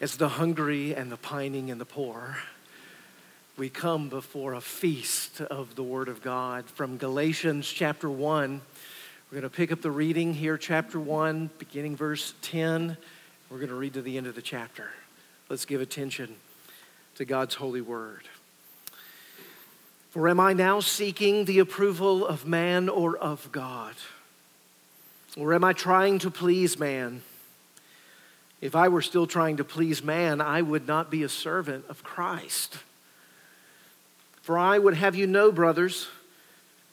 as the hungry and the pining and the poor, we come before a feast of the Word of God from Galatians chapter 1. We're going to pick up the reading here, chapter 1, beginning verse 10. We're going to read to the end of the chapter. Let's give attention to God's holy word. For am I now seeking the approval of man or of God? Or am I trying to please man? If I were still trying to please man, I would not be a servant of Christ. For I would have you know, brothers,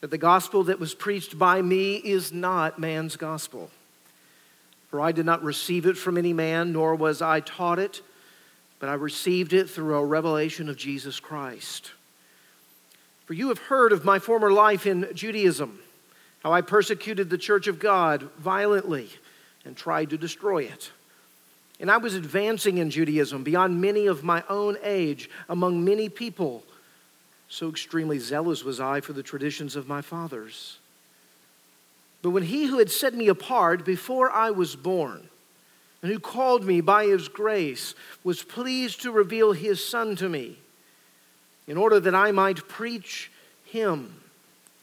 that the gospel that was preached by me is not man's gospel. For I did not receive it from any man, nor was I taught it, but I received it through a revelation of Jesus Christ. For you have heard of my former life in Judaism, how I persecuted the church of God violently and tried to destroy it. And I was advancing in Judaism beyond many of my own age among many people. So extremely zealous was I for the traditions of my fathers. But when he who had set me apart before I was born, and who called me by his grace, was pleased to reveal his Son to me, in order that I might preach him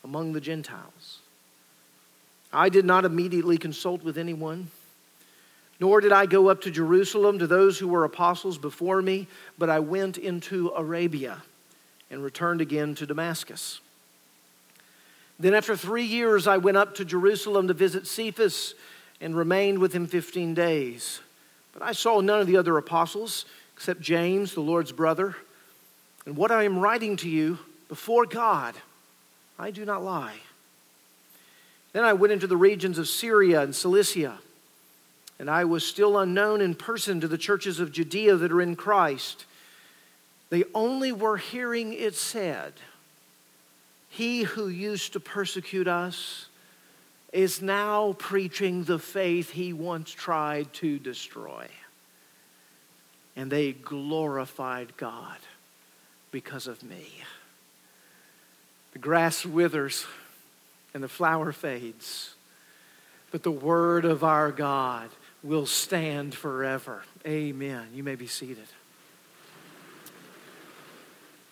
among the Gentiles. I did not immediately consult with anyone nor did I go up to Jerusalem to those who were apostles before me, but I went into Arabia and returned again to Damascus. Then, after three years, I went up to Jerusalem to visit Cephas and remained with him 15 days. But I saw none of the other apostles except James, the Lord's brother. And what I am writing to you before God, I do not lie. Then I went into the regions of Syria and Cilicia and I was still unknown in person to the churches of Judea that are in Christ. They only were hearing it said, He who used to persecute us is now preaching the faith he once tried to destroy. And they glorified God because of me. The grass withers and the flower fades, but the word of our God will stand forever. Amen. You may be seated.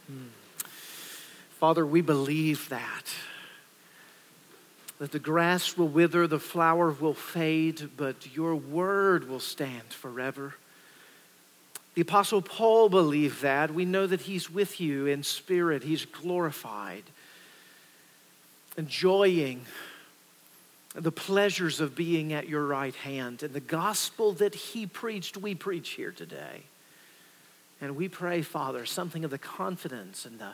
Hmm. Father, we believe that. That the grass will wither, the flower will fade, but your word will stand forever. The Apostle Paul believed that. We know that he's with you in spirit, he's glorified, enjoying the pleasures of being at your right hand. And the gospel that he preached, we preach here today. And we pray, Father, something of the confidence and the,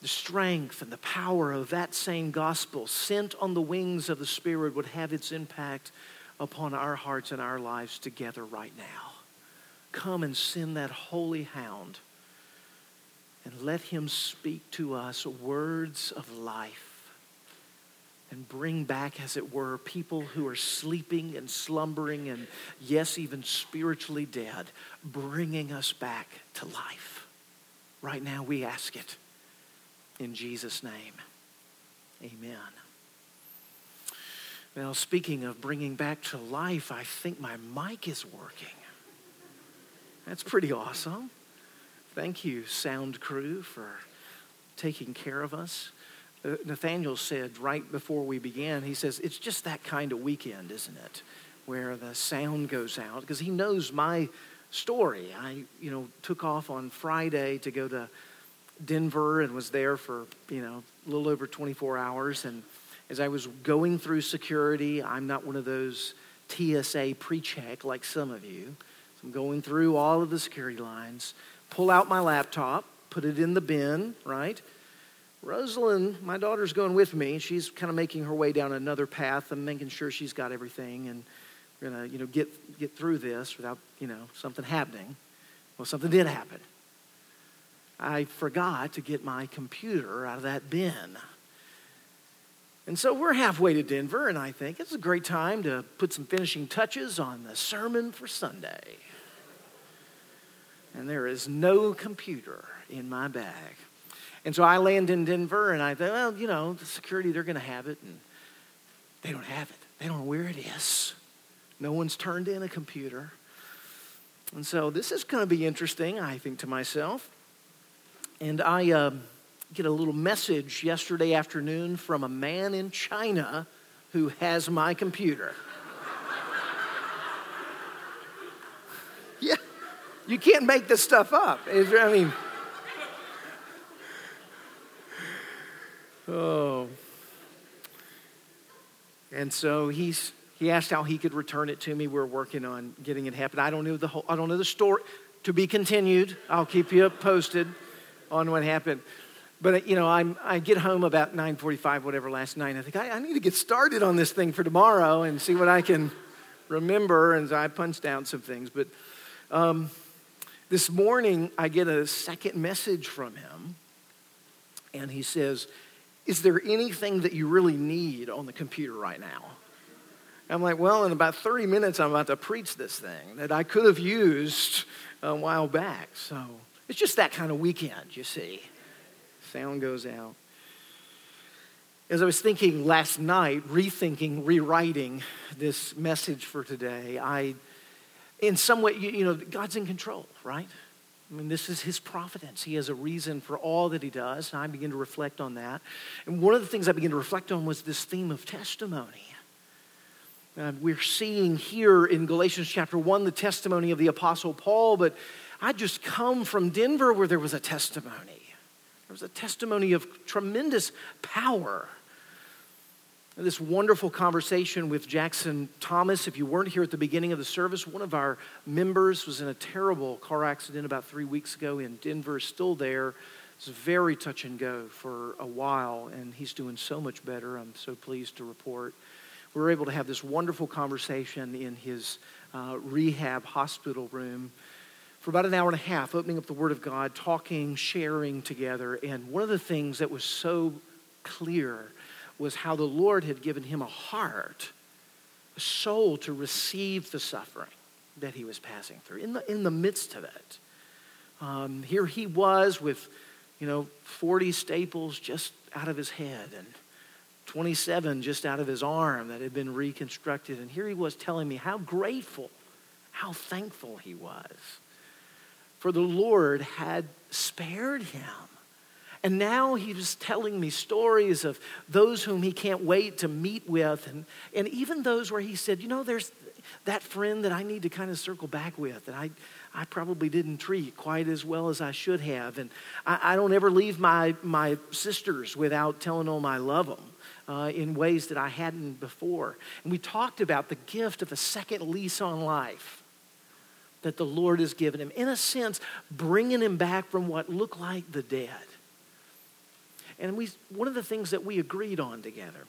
the strength and the power of that same gospel sent on the wings of the Spirit would have its impact upon our hearts and our lives together right now. Come and send that holy hound and let him speak to us words of life and bring back, as it were, people who are sleeping and slumbering and, yes, even spiritually dead, bringing us back to life. Right now, we ask it in Jesus' name. Amen. Now, speaking of bringing back to life, I think my mic is working. That's pretty awesome. Thank you, sound crew, for taking care of us. Nathaniel said right before we began, he says, It's just that kind of weekend, isn't it? Where the sound goes out. Because he knows my story. I, you know, took off on Friday to go to Denver and was there for, you know, a little over 24 hours. And as I was going through security, I'm not one of those TSA pre check like some of you. So I'm going through all of the security lines, pull out my laptop, put it in the bin, right? Rosalind, my daughter's going with me. She's kind of making her way down another path. I'm making sure she's got everything, and we're gonna, you know, get get through this without, you know, something happening. Well, something did happen. I forgot to get my computer out of that bin. And so we're halfway to Denver, and I think it's a great time to put some finishing touches on the sermon for Sunday. And there is no computer in my bag. And so I land in Denver and I thought, well, you know, the security, they're going to have it. And they don't have it. They don't know where it is. No one's turned in a computer. And so this is going to be interesting, I think, to myself. And I uh, get a little message yesterday afternoon from a man in China who has my computer. yeah, you can't make this stuff up. I mean, oh. And so he's he asked how he could return it to me. We're working on getting it happen. I don't know the whole, I don't know the story. To be continued. I'll keep you posted on what happened. But you know, I'm, I get home about 9:45, whatever, last night. I think I, I, need to get started on this thing for tomorrow and see what I can remember. And I punched down some things. But um, this morning, I get a second message from him, and he says, "Is there anything that you really need on the computer right now?" I'm like, well, in about 30 minutes, I'm about to preach this thing that I could have used a while back. So it's just that kind of weekend, you see. Sound goes out. As I was thinking last night, rethinking, rewriting this message for today, I, in some way, you, you know, God's in control, right? I mean, this is his providence. He has a reason for all that he does, and I begin to reflect on that. And one of the things I began to reflect on was this theme of testimony. Uh, we're seeing here in Galatians chapter 1 the testimony of the Apostle Paul, but I just come from Denver where there was a testimony. There was a testimony of tremendous power. This wonderful conversation with Jackson Thomas. If you weren't here at the beginning of the service, one of our members was in a terrible car accident about three weeks ago in Denver, still there. It's very touch and go for a while, and he's doing so much better. I'm so pleased to report we were able to have this wonderful conversation in his uh, rehab hospital room for about an hour and a half, opening up the Word of God, talking, sharing together. And one of the things that was so clear was how the Lord had given him a heart, a soul to receive the suffering that he was passing through in the, in the midst of it. Um, here he was with, you know, 40 staples just out of his head and 27 just out of his arm that had been reconstructed. And here he was telling me how grateful, how thankful he was. For the Lord had spared him. And now he was telling me stories of those whom he can't wait to meet with, and, and even those where he said, You know, there's that friend that I need to kind of circle back with, and I, I probably didn't treat quite as well as I should have. And I, I don't ever leave my, my sisters without telling them I love them uh, in ways that I hadn't before. And we talked about the gift of a second lease on life that the Lord has given him. In a sense, bringing him back from what looked like the dead. And we, one of the things that we agreed on together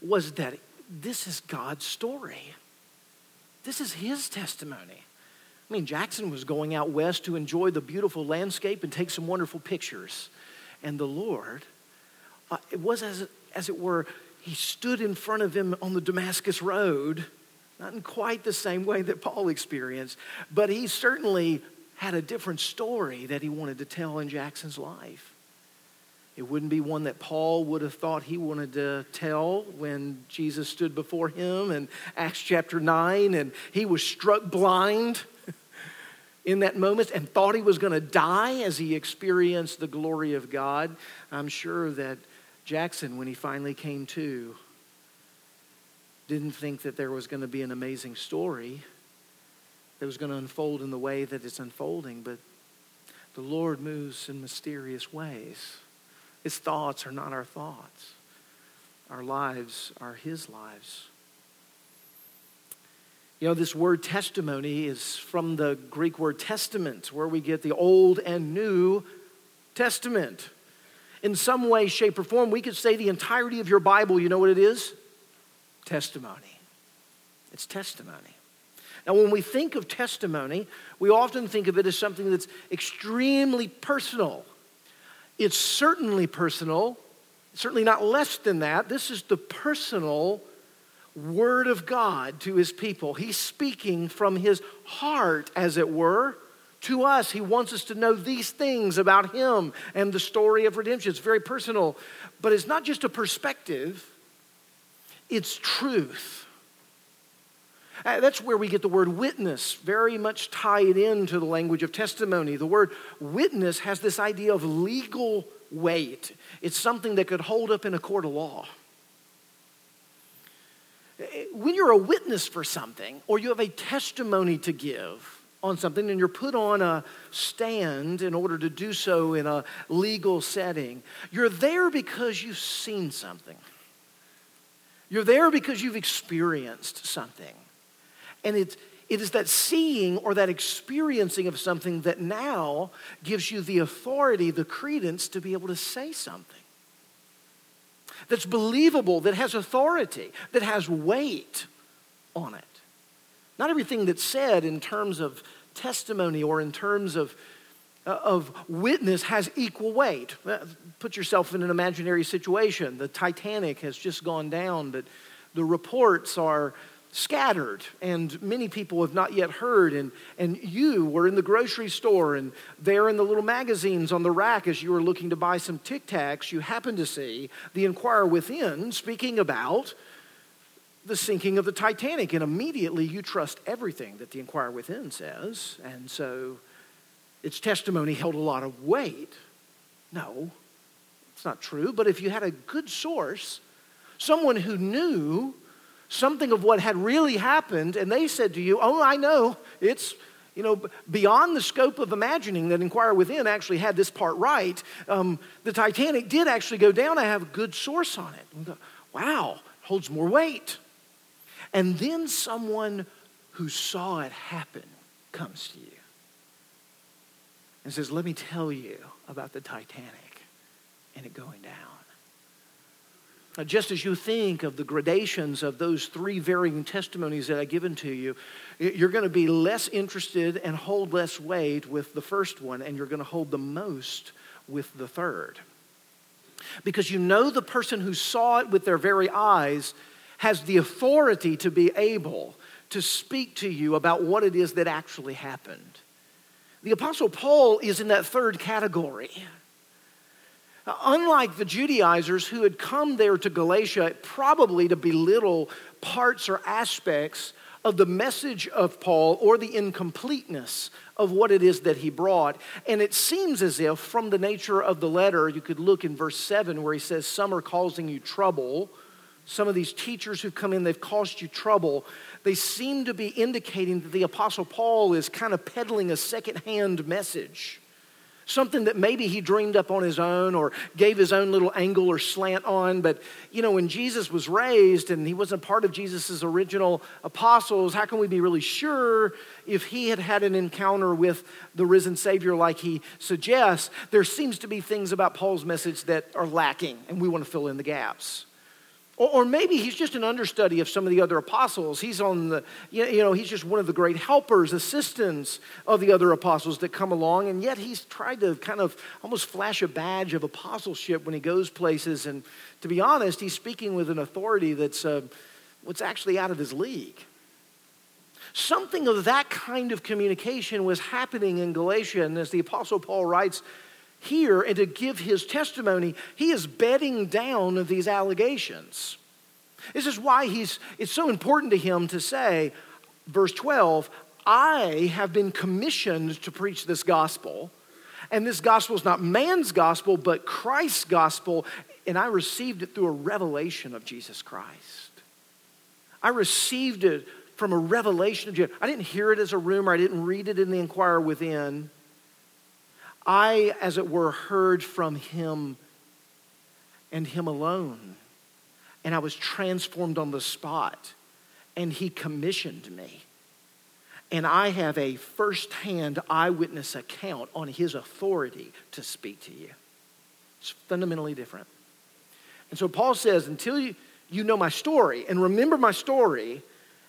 was that this is God's story. This is his testimony. I mean, Jackson was going out west to enjoy the beautiful landscape and take some wonderful pictures. And the Lord uh, it was as, as it were, he stood in front of him on the Damascus Road, not in quite the same way that Paul experienced, but he certainly had a different story that he wanted to tell in Jackson's life. It wouldn't be one that Paul would have thought he wanted to tell when Jesus stood before him in Acts chapter 9 and he was struck blind in that moment and thought he was going to die as he experienced the glory of God. I'm sure that Jackson, when he finally came to, didn't think that there was going to be an amazing story that was going to unfold in the way that it's unfolding, but the Lord moves in mysterious ways. His thoughts are not our thoughts, our lives are His lives. You know, this word testimony is from the Greek word testament, where we get the Old and New Testament in some way, shape, or form, we could say the entirety of your Bible, you know what it is? Testimony. It's testimony. Now, when we think of testimony, we often think of it as something that's extremely personal. It's certainly personal, certainly not less than that. This is the personal word of God to his people. He's speaking from his heart, as it were to us. He wants us to know these things about Him and the story of redemption. It's very personal, but it's not just a perspective, it's truth. Uh, that's where we get the word witness, very much tied into the language of testimony. The word witness has this idea of legal weight, it's something that could hold up in a court of law. Uh, when you're a witness for something, or you have a testimony to give, on something and you're put on a stand in order to do so in a legal setting, you're there because you've seen something. You're there because you've experienced something. And it's, it is that seeing or that experiencing of something that now gives you the authority, the credence to be able to say something that's believable, that has authority, that has weight on it. Not everything that's said in terms of testimony or in terms of, uh, of witness has equal weight. Uh, put yourself in an imaginary situation. The Titanic has just gone down, but the reports are scattered and many people have not yet heard and, and you were in the grocery store and there in the little magazines on the rack as you were looking to buy some tic tacs you happened to see the inquirer within speaking about the sinking of the Titanic, and immediately you trust everything that the Inquirer Within says, and so its testimony held a lot of weight. No, it's not true, but if you had a good source, someone who knew something of what had really happened, and they said to you, Oh, I know, it's you know, beyond the scope of imagining that Inquirer Within actually had this part right. Um, the Titanic did actually go down. I have a good source on it. Go, wow, holds more weight. And then someone who saw it happen comes to you and says, Let me tell you about the Titanic and it going down. Now, just as you think of the gradations of those three varying testimonies that I've given to you, you're going to be less interested and hold less weight with the first one, and you're going to hold the most with the third. Because you know the person who saw it with their very eyes has the authority to be able to speak to you about what it is that actually happened. The Apostle Paul is in that third category. Unlike the Judaizers who had come there to Galatia probably to belittle parts or aspects of the message of Paul or the incompleteness of what it is that he brought. And it seems as if, from the nature of the letter, you could look in verse 7 where he says, Some are causing you trouble some of these teachers who've come in, they've caused you trouble. They seem to be indicating that the Apostle Paul is kind of peddling a secondhand message. Something that maybe he dreamed up on his own or gave his own little angle or slant on. But, you know, when Jesus was raised and he wasn't part of Jesus' original apostles, how can we be really sure if he had had an encounter with the risen Savior like he suggests? There seems to be things about Paul's message that are lacking, and we want to fill in the gaps. Or, or maybe he's just an understudy of some of the other apostles. He's on the, you know, he's just one of the great helpers, assistants of the other apostles that come along, and yet he's tried to kind of almost flash a badge of apostleship when he goes places. And to be honest, he's speaking with an authority that's uh, what's actually out of his league. Something of that kind of communication was happening in Galatia, and as the Apostle Paul writes, here and to give his testimony, he is bedding down these allegations. This is why he's, it's so important to him to say, verse 12, I have been commissioned to preach this gospel. And this gospel is not man's gospel, but Christ's gospel. And I received it through a revelation of Jesus Christ. I received it from a revelation of Jesus. I didn't hear it as a rumor, I didn't read it in the Inquirer Within. I, as it were, heard from him and him alone. And I was transformed on the spot. And he commissioned me. And I have a firsthand eyewitness account on his authority to speak to you. It's fundamentally different. And so Paul says, until you, you know my story and remember my story,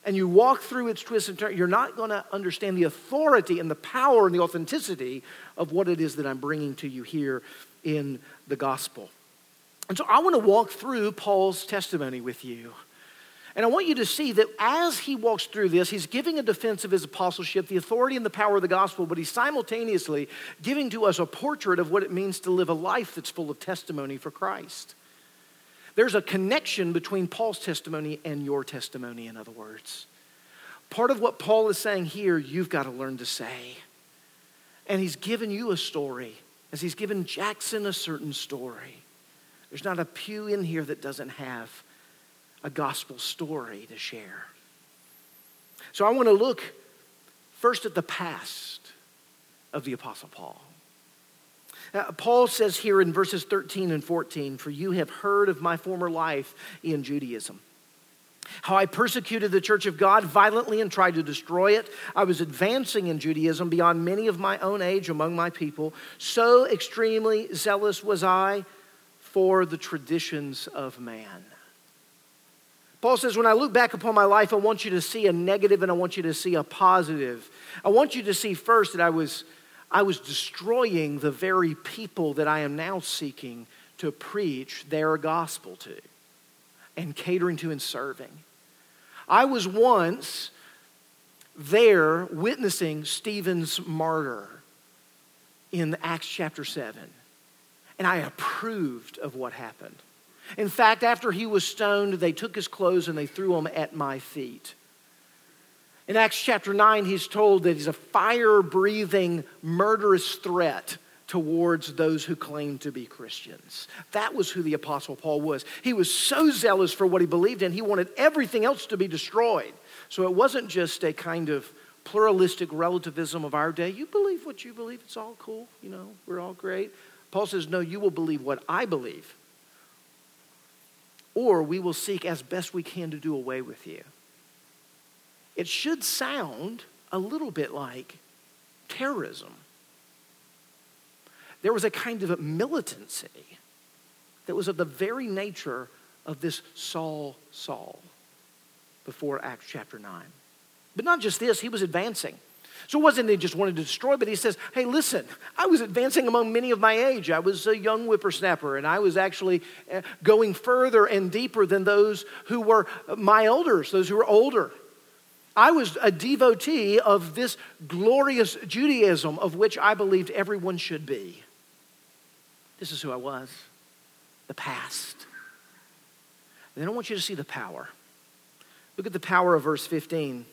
and you walk through its twists and turns, you're not going to understand the authority and the power and the authenticity of what it is that I'm bringing to you here in the gospel. And so I want to walk through Paul's testimony with you. And I want you to see that as he walks through this, he's giving a defense of his apostleship, the authority and the power of the gospel, but he's simultaneously giving to us a portrait of what it means to live a life that's full of testimony for Christ. There's a connection between Paul's testimony and your testimony, in other words. part of what Paul is saying here, you've got to learn to say. And he's given you a story, as he's given Jackson a certain story. There's not a pew in here that doesn't have a gospel story to share. So I want to look first at the past of the Apostle Paul. Uh, Paul says here in verses 13 and 14, For you have heard of my former life in Judaism. How I persecuted the church of God violently and tried to destroy it. I was advancing in Judaism beyond many of my own age among my people. So extremely zealous was I for the traditions of man. Paul says, When I look back upon my life, I want you to see a negative and I want you to see a positive. I want you to see first that I was, I was destroying the very people that I am now seeking to preach their gospel to and catering to and serving. I was once there witnessing Stephen's martyr in Acts chapter 7, and I approved of what happened. In fact, after he was stoned, they took his clothes and they threw them at my feet. In Acts chapter 9, he's told that he's a fire breathing, murderous threat towards those who claim to be Christians. That was who the Apostle Paul was. He was so zealous for what he believed in, he wanted everything else to be destroyed. So it wasn't just a kind of pluralistic relativism of our day. You believe what you believe, it's all cool, you know, we're all great. Paul says, No, you will believe what I believe or we will seek as best we can to do away with you. It should sound a little bit like terrorism. There was a kind of a militancy that was of the very nature of this Saul, Saul, before Acts chapter 9. But not just this, he was advancing. So it wasn't that he just wanted to destroy, but he says, hey, listen, I was advancing among many of my age. I was a young whippersnapper, and I was actually uh, going further and deeper than those who were my elders, those who were older. I was a devotee of this glorious Judaism of which I believed everyone should be. This is who I was, the past. And then I want you to see the power. Look at the power of verse 15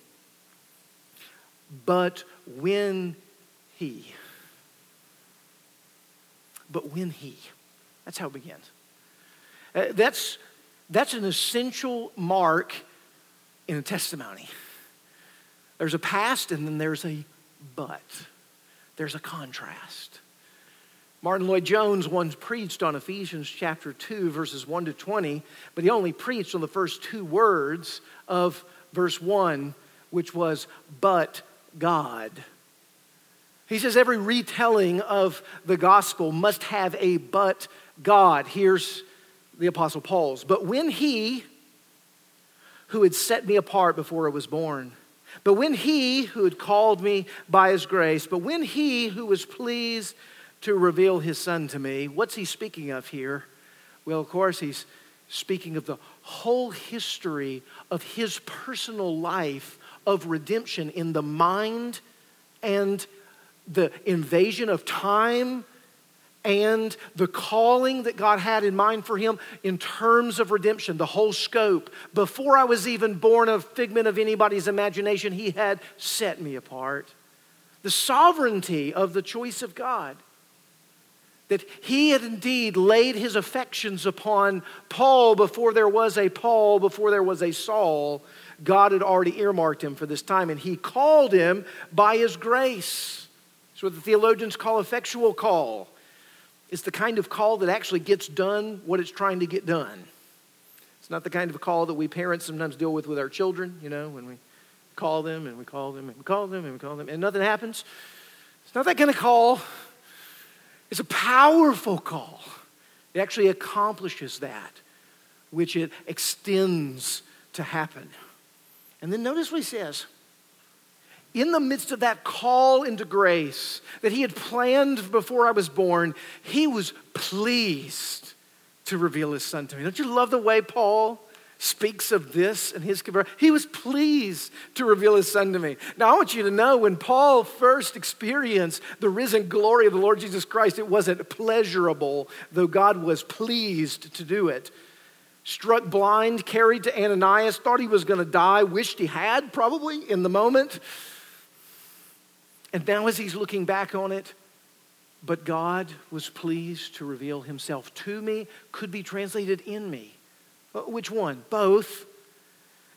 but when he. But when he. That's how it begins. Uh, that's, that's an essential mark in a testimony. There's a past and then there's a but. There's a contrast. Martyn Lloyd-Jones once preached on Ephesians chapter 2, verses 1 to 20, but he only preached on the first two words of verse 1, which was, but God. He says every retelling of the gospel must have a but God. Here's the Apostle Paul's. But when he, who had set me apart before I was born, but when he who had called me by his grace, but when he who was pleased to reveal his son to me, what's he speaking of here? Well, of course, he's speaking of the whole history of his personal life of redemption in the mind and the invasion of time and the calling that God had in mind for him in terms of redemption, the whole scope. Before I was even born a figment of anybody's imagination, he had set me apart. The sovereignty of the choice of God. That he had indeed laid his affections upon Paul before there was a Paul, before there was a Saul, God had already earmarked him for this time, and he called him by his grace. It's what the theologians call effectual call. It's the kind of call that actually gets done what it's trying to get done. It's not the kind of call that we parents sometimes deal with with our children, you know, when we call them and we call them and we call them and we call them and nothing happens. It's not that kind of call. It's a powerful call. It actually accomplishes that, which it extends to happen. And then notice what he says. In the midst of that call into grace that he had planned before I was born, he was pleased to reveal his son to me. Don't you love the way Paul speaks of this and his conversion? He was pleased to reveal his son to me. Now, I want you to know when Paul first experienced the risen glory of the Lord Jesus Christ, it wasn't pleasurable, though God was pleased to do it. struck blind, carried to Ananias, thought he was going to die, wished he had probably in the moment. And now, as he's looking back on it, but God was pleased to reveal himself to me, could be translated in me. Uh, which one? Both.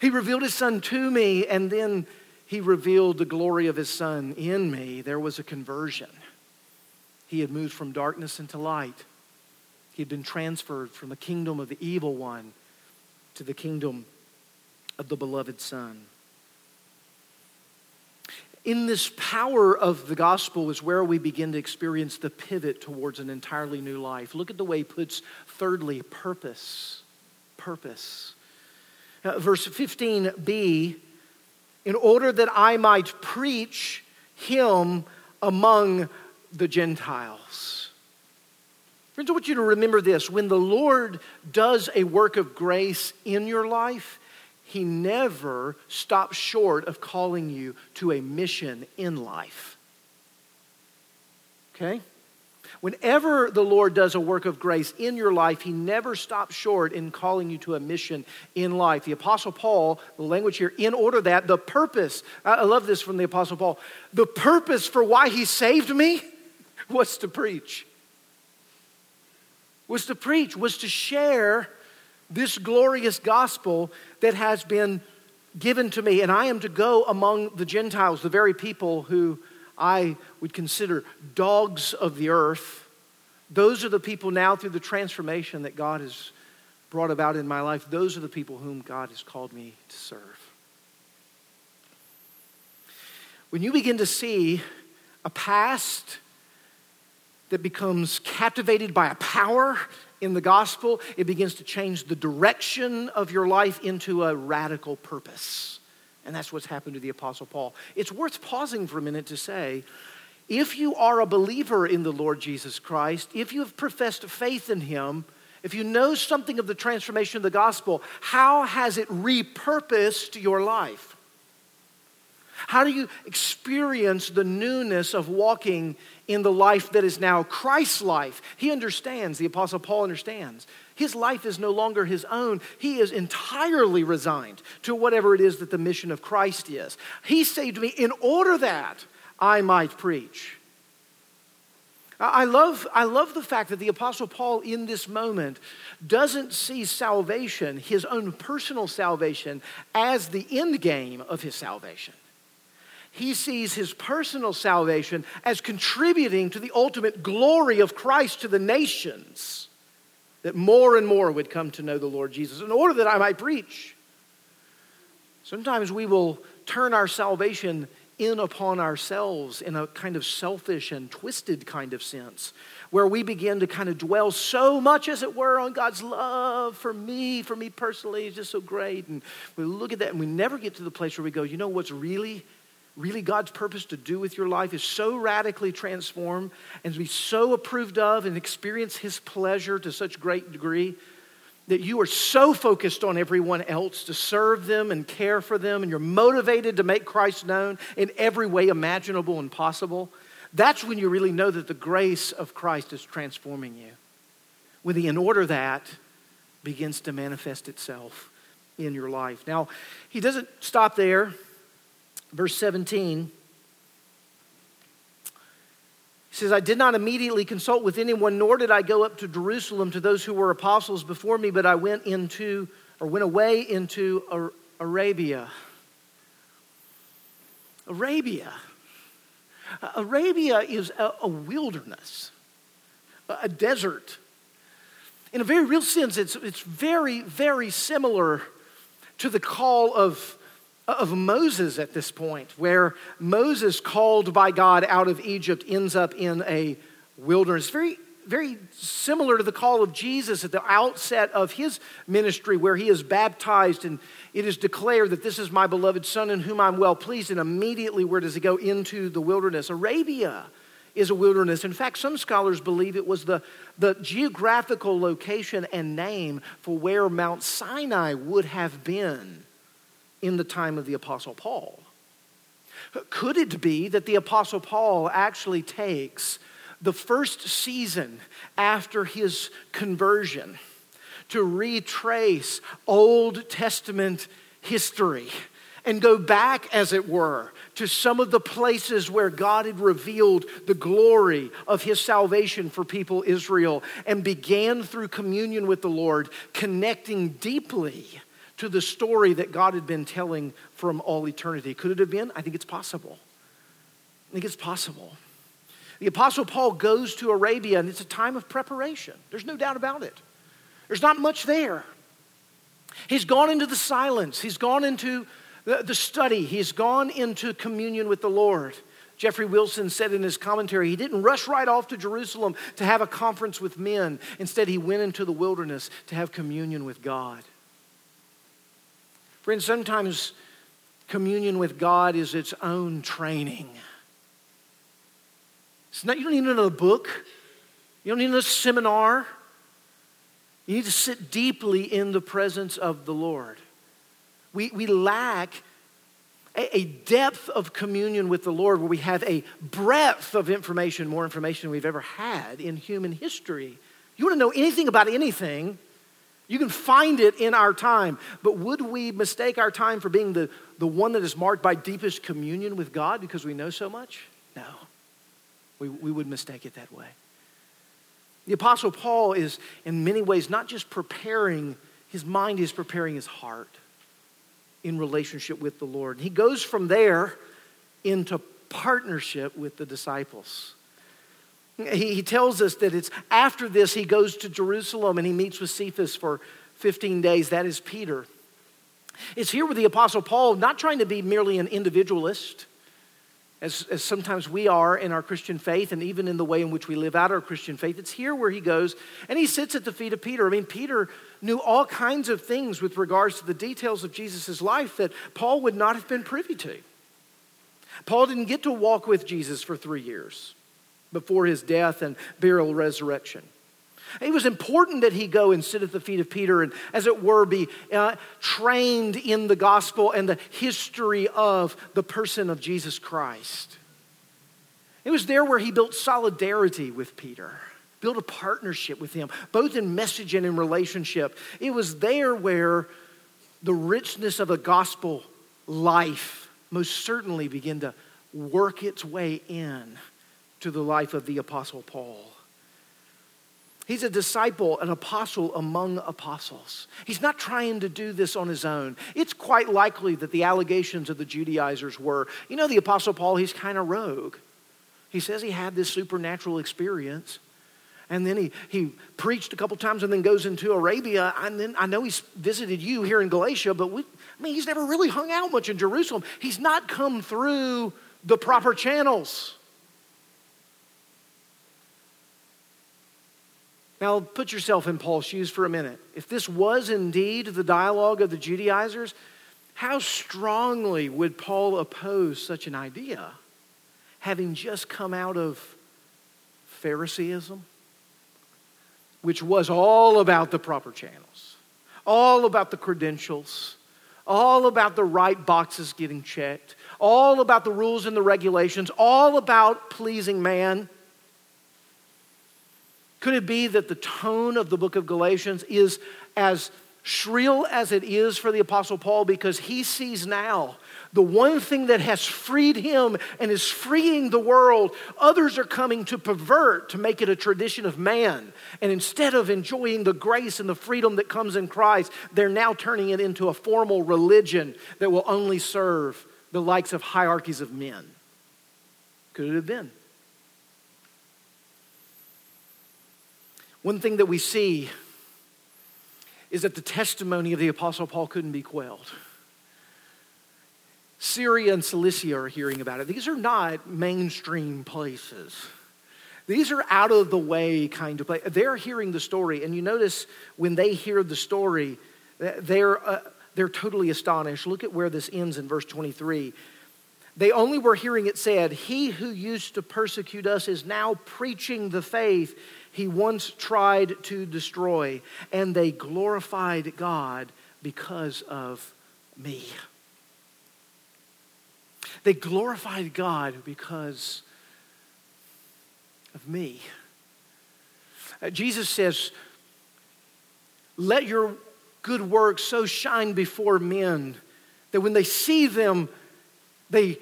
He revealed his son to me, and then he revealed the glory of his son in me. There was a conversion. He had moved from darkness into light. He had been transferred from the kingdom of the evil one to the kingdom of the beloved Son. In this power of the gospel is where we begin to experience the pivot towards an entirely new life. Look at the way he puts, thirdly, purpose. Purpose. Uh, verse 15b in order that I might preach him among the Gentiles. Friends, I want you to remember this. When the Lord does a work of grace in your life, He never stops short of calling you to a mission in life. Okay? Whenever the Lord does a work of grace in your life, He never stops short in calling you to a mission in life. The Apostle Paul, the language here, in order that the purpose, I love this from the Apostle Paul, the purpose for why He saved me was to preach was to preach, was to share this glorious gospel that has been given to me. And I am to go among the Gentiles, the very people who I would consider dogs of the earth. Those are the people now, through the transformation that God has brought about in my life, those are the people whom God has called me to serve. When you begin to see a past that becomes captivated by a power in the gospel, it begins to change the direction of your life into a radical purpose. And that's what's happened to the Apostle Paul. It's worth pausing for a minute to say if you are a believer in the Lord Jesus Christ, if you have professed faith in him, if you know something of the transformation of the gospel, how has it repurposed your life? How do you experience the newness of walking in the life that is now Christ's life? He understands, the Apostle Paul understands. His life is no longer his own. He is entirely resigned to whatever it is that the mission of Christ is. He saved me in order that I might preach. I love, I love the fact that the Apostle Paul, in this moment, doesn't see salvation, his own personal salvation, as the end game of his salvation he sees his personal salvation as contributing to the ultimate glory of Christ to the nations, that more and more would come to know the Lord Jesus in order that I might preach. Sometimes we will turn our salvation in upon ourselves in a kind of selfish and twisted kind of sense, where we begin to kind of dwell so much, as it were, on God's love for me, for me personally, it's just so great. And we look at that and we never get to the place where we go, you know what's really really God's purpose to do with your life is so radically transformed and to be so approved of and experience His pleasure to such great degree that you are so focused on everyone else to serve them and care for them, and you're motivated to make Christ known in every way imaginable and possible. That's when you really know that the grace of Christ is transforming you. When the in order that begins to manifest itself in your life. Now, he doesn't stop there. Verse 17. He says, I did not immediately consult with anyone, nor did I go up to Jerusalem to those who were apostles before me, but I went into, or went away into Arabia. Arabia. Arabia is a, a wilderness, a desert. In a very real sense, it's, it's very, very similar to the call of of Moses at this point, where Moses, called by God out of Egypt, ends up in a wilderness. Very, very similar to the call of Jesus at the outset of his ministry, where he is baptized and it is declared that this is my beloved Son in whom I'm well pleased. And immediately, where does he go? Into the wilderness. Arabia is a wilderness. In fact, some scholars believe it was the, the geographical location and name for where Mount Sinai would have been in the time of the Apostle Paul? Could it be that the Apostle Paul actually takes the first season after his conversion to retrace Old Testament history and go back, as it were, to some of the places where God had revealed the glory of his salvation for people Israel and began through communion with the Lord, connecting deeply to the story that God had been telling from all eternity. Could it have been? I think it's possible. I think it's possible. The Apostle Paul goes to Arabia, and it's a time of preparation. There's no doubt about it. There's not much there. He's gone into the silence, he's gone into the, study, he's gone into communion with the Lord. Geoffrey Wilson said in his commentary, he didn't rush right off to Jerusalem to have a conference with men. Instead, he went into the wilderness to have communion with God. Friends, sometimes communion with God is its own training. It's not, you don't need another book, you don't need another seminar. You need to sit deeply in the presence of the Lord. We, we lack a, a depth of communion with the Lord where we have a breadth of information, more information than we've ever had in human history. You want to know anything about anything, you can find it in our time. But would we mistake our time for being the, the one that is marked by deepest communion with God because we know so much? No. We, we would mistake it that way. The Apostle Paul is, in many ways, not just preparing, his mind is preparing his heart in relationship with the Lord. He goes from there into partnership with the disciples. He, he tells us that it's after this he goes to Jerusalem and he meets with Cephas for 15 days. That is Peter. It's here with the Apostle Paul, not trying to be merely an individualist, as, as sometimes we are in our Christian faith and even in the way in which we live out our Christian faith. It's here where he goes and he sits at the feet of Peter. I mean, Peter knew all kinds of things with regards to the details of Jesus' life that Paul would not have been privy to. Paul didn't get to walk with Jesus for three years before his death and burial resurrection. It was important that he go and sit at the feet of Peter and, as it were, be uh, trained in the gospel and the history of the person of Jesus Christ. It was there where he built solidarity with Peter, built a partnership with him, both in message and in relationship. It was there where the richness of a gospel life most certainly began to work its way in to the life of the Apostle Paul. He's a disciple, an apostle among apostles. He's not trying to do this on his own. It's quite likely that the allegations of the Judaizers were you know, the apostle Paul, he's kind of rogue. He says he had this supernatural experience. And then he, he preached a couple times and then goes into Arabia. And then I know he's visited you here in Galatia, but we, I mean, he's never really hung out much in Jerusalem. He's not come through the proper channels. Now, put yourself in Paul's shoes for a minute. If this was indeed the dialogue of the Judaizers, how strongly would Paul oppose such an idea, having just come out of Phariseeism, which was all about the proper channels, all about the credentials, all about the right boxes getting checked, all about the rules and the regulations, all about pleasing man? Could it be that the tone of the book of Galatians is as shrill as it is for the Apostle Paul because he sees now the one thing that has freed him and is freeing the world, others are coming to pervert to make it a tradition of man. And instead of enjoying the grace and the freedom that comes in Christ, they're now turning it into a formal religion that will only serve the likes of hierarchies of men. Could it have been? One thing that we see is that the testimony of the Apostle Paul couldn't be quelled. Syria and Cilicia are hearing about it. These are not mainstream places. These are out of the way kind of places. They're hearing the story, and you notice when they hear the story, they're, uh, they're totally astonished. Look at where this ends in verse 23. They only were hearing it said, He who used to persecute us is now preaching the faith he once tried to destroy, and they glorified God because of me. They glorified God because of me. Uh, Jesus says, let your good works so shine before men that when they see them, they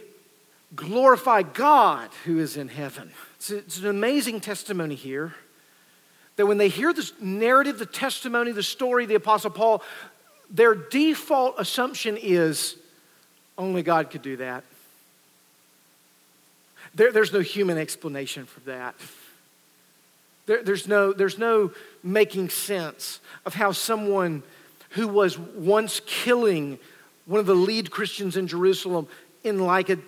glorify God who is in heaven. It's, it's, an amazing testimony here that when they hear this narrative, the testimony, the story the Apostle Paul, their default assumption is only God could do that. There, there's no human explanation for that. There, there's, no, there's no making sense of how someone who was once killing one of the lead Christians in Jerusalem in like a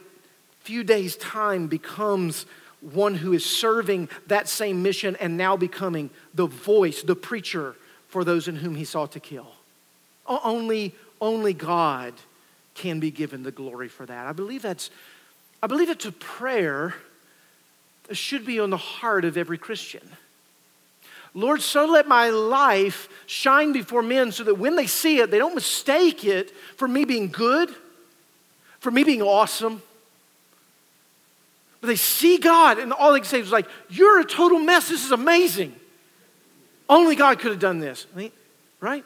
few days' time becomes one who is serving that same mission and now becoming the voice, the preacher for those in whom he sought to kill. Only, only God can be given the glory for that. I believe that's, I believe it's a prayer that should be on the heart of every Christian. Lord, so let my life shine before men so that when they see it, they don't mistake it for me being good, for me being awesome. But they see God, and all they can say is like, You're a total mess. This is amazing. Only God could have done this. Right?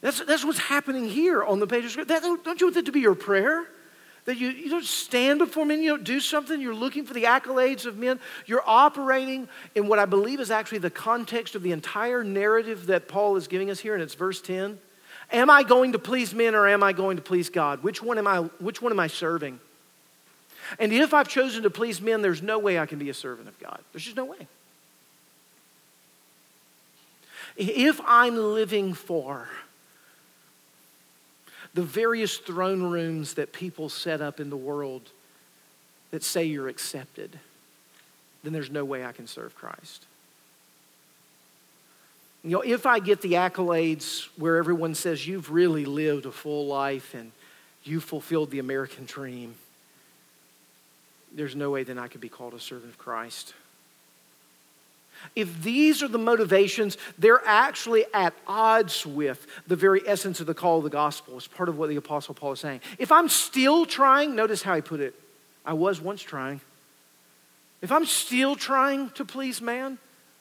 That's, that's what's happening here on the page of Scripture. don't you want that to be your prayer? That you, you don't stand before men, you don't do something, you're looking for the accolades of men. You're operating in what I believe is actually the context of the entire narrative that Paul is giving us here, and it's verse 10. Am I going to please men or am I going to please God? Which one am I, which one am I serving? And if I've chosen to please men, there's no way I can be a servant of God. There's just no way. If I'm living for the various throne rooms that people set up in the world that say you're accepted, then there's no way I can serve Christ. You know, if I get the accolades where everyone says you've really lived a full life and you fulfilled the American dream, there's no way then I could be called a servant of Christ. If these are the motivations, they're actually at odds with the very essence of the call of the gospel. It's part of what the Apostle Paul is saying. If I'm still trying, notice how he put it I was once trying. If I'm still trying to please man,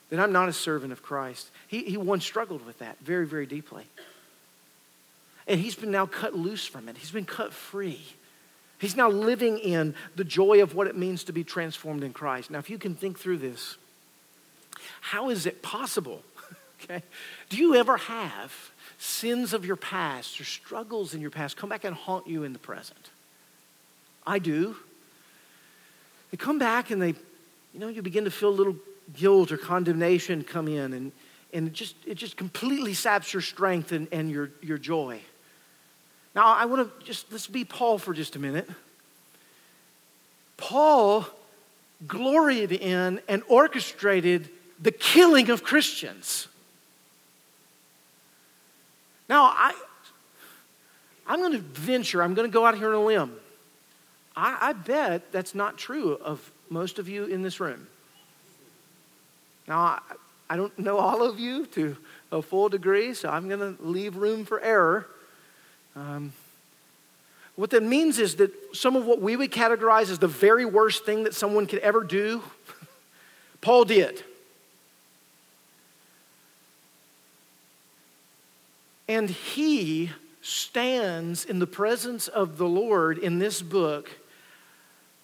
then I'm not a servant of Christ. He, he once struggled with that very, very deeply. And he's been now cut loose from it, he's been cut free. He's now living in the joy of what it means to be transformed in Christ. Now, if you can think through this, how is it possible? okay? Do you ever have sins of your past or struggles in your past come back and haunt you in the present? I do. They come back and they, you know, you begin to feel a little guilt or condemnation come in and, and it just it just completely saps your strength and, and your, your joy. Now I want to just let's be Paul for just a minute. Paul gloried in and orchestrated the killing of Christians. Now, I, I'm going to venture, I'm going to go out here on a limb. I, I bet that's not true of most of you in this room. Now, I, I don't know all of you to a full degree, so I'm going to leave room for error. Um, what that means is that some of what we would categorize as the very worst thing that someone could ever do, Paul did. And he stands in the presence of the Lord in this book,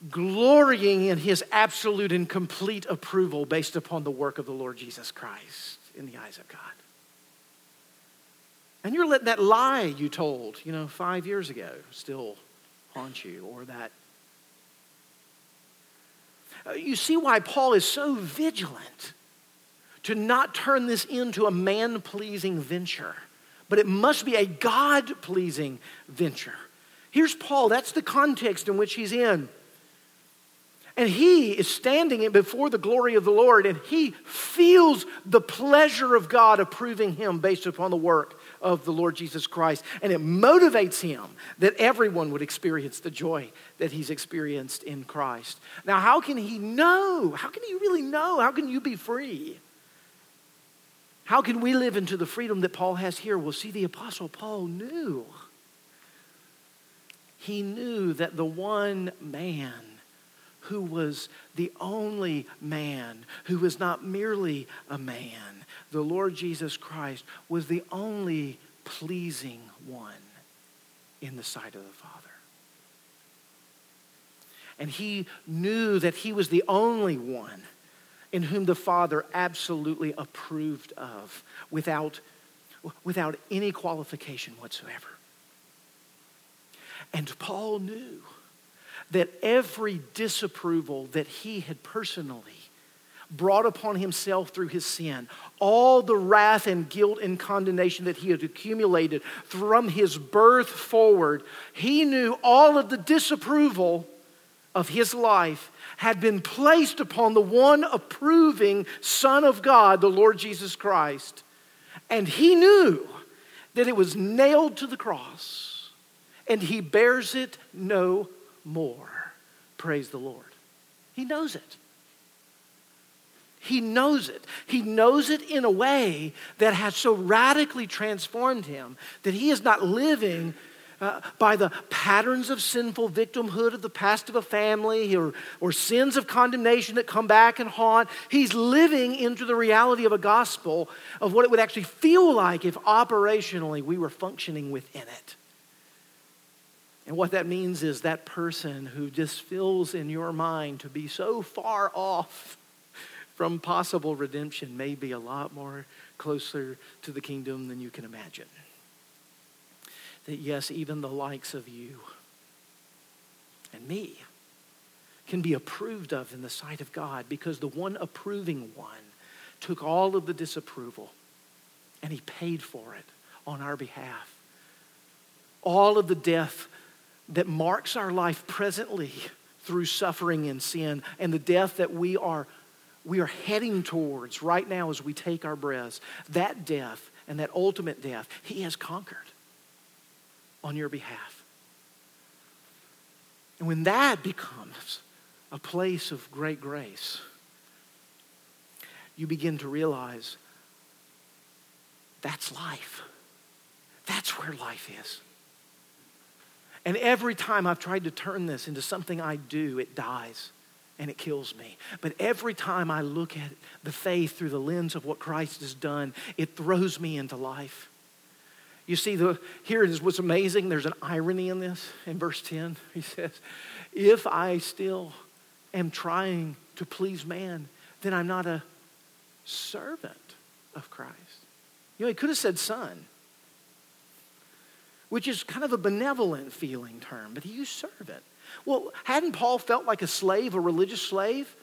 glorying in his absolute and complete approval based upon the work of the Lord Jesus Christ in the eyes of God. And you're letting that lie you told, you know, five years ago still haunt you, or that. Uh, you see why Paul is so vigilant to not turn this into a man pleasing venture but it must be a God pleasing venture. Here's Paul, that's the context in which he's in. And he is standing before the glory of the Lord, and he feels the pleasure of God approving him based upon the work of the Lord Jesus Christ. And it motivates him that everyone would experience the joy that he's experienced in Christ. Now, how can he know? How can he really know? How can you be free? How can we live into the freedom that Paul has here? Well, see, the Apostle Paul knew. He knew that the one man who was the only man, who was not merely a man. The Lord Jesus Christ was the only pleasing one in the sight of the Father. And he knew that he was the only one in whom the Father absolutely approved of without, without any qualification whatsoever. And Paul knew that every disapproval that he had personally brought upon himself through his sin, all the wrath and guilt and condemnation that he had accumulated from his birth forward, he knew all of the disapproval of his life had been placed upon the one approving Son of God, the Lord Jesus Christ. And he knew that it was nailed to the cross, and he bears it no more. Praise the Lord. He knows it. He knows it. He knows it in a way that has so radically transformed him that he is not living uh, by the patterns of sinful victimhood of the past of a family or, or sins of condemnation that come back and haunt. He's living into the reality of a gospel of what it would actually feel like if operationally we were functioning within it. And what that means is that person who just feels in your mind to be so far off from possible redemption may be a lot more closer to the kingdom than you can imagine. That yes, even the likes of you and me can be approved of in the sight of God because the one approving one took all of the disapproval and he paid for it on our behalf. All of the death that marks our life presently through suffering and sin and the death that we are we are heading towards right now as we take our breaths that death and that ultimate death he has conquered on your behalf. And when that becomes a place of great grace you begin to realize that's life. That's where life is. And every time I've tried to turn this into something I do, it dies and it kills me. But every time I look at the faith through the lens of what Christ has done, it throws me into life. You see, the, here is what's amazing. There's an irony in this. In verse 10, he says, If I still am trying to please man, then I'm not a servant of Christ. You know, he could have said son which is kind of a benevolent feeling term, but he used servant. Well, hadn't Paul felt like a slave, a religious slave?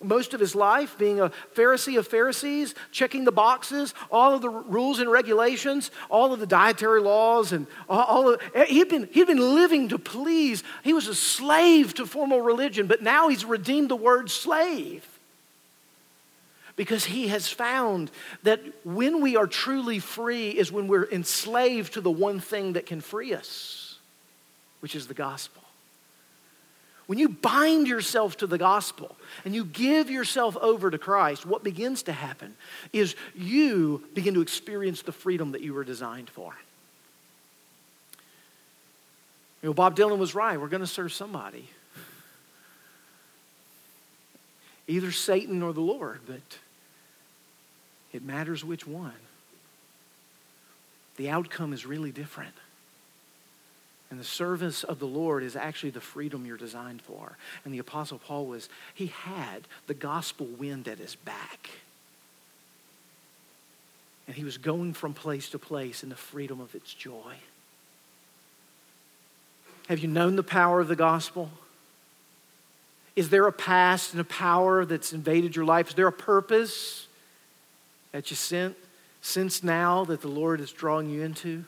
Most of his life, being a Pharisee of Pharisees, checking the boxes, all of the rules and regulations, all of the dietary laws, and all of he'd been, he'd been living to please. He was a slave to formal religion, but now he's redeemed the word slave because he has found that when we are truly free is when we're enslaved to the one thing that can free us, which is the gospel. When you bind yourself to the gospel and you give yourself over to Christ, what begins to happen is you begin to experience the freedom that you were designed for. You know, Bob Dylan was right. We're going to serve somebody. Either Satan or the Lord, but it matters which one. The outcome is really different. And the service of the Lord is actually the freedom you're designed for. And the Apostle Paul was, he had the gospel wind at his back. And he was going from place to place in the freedom of its joy. Have you known the power of the gospel? Is there a past and a power that's invaded your life? Is there a purpose? that you sent, sense now that the Lord is drawing you into?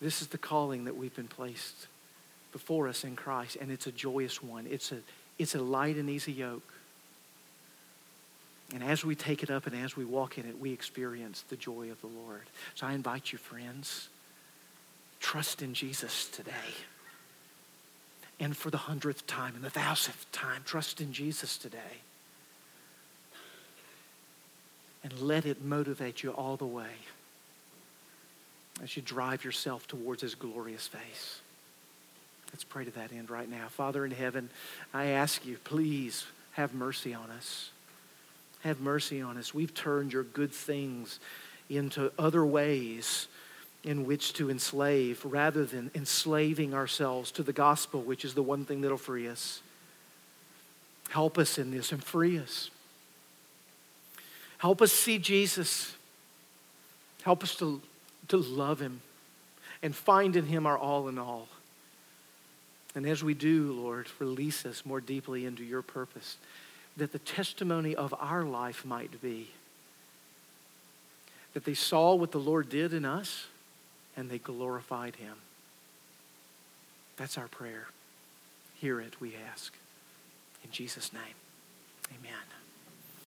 This is the calling that we've been placed before us in Christ, and it's a joyous one. It's a, it's a light and easy yoke. And as we take it up and as we walk in it, we experience the joy of the Lord. So I invite you, friends, trust in Jesus today. And for the hundredth time and the thousandth time, trust in Jesus today and let it motivate you all the way as you drive yourself towards his glorious face. Let's pray to that end right now. Father in heaven, I ask you, please have mercy on us. Have mercy on us. We've turned your good things into other ways in which to enslave rather than enslaving ourselves to the gospel, which is the one thing that'll free us. Help us in this and free us. Help us see Jesus. Help us to, to love him and find in him our all in all. And as we do, Lord, release us more deeply into your purpose, that the testimony of our life might be that they saw what the Lord did in us and they glorified him. That's our prayer. Hear it, we ask. In Jesus' name, amen.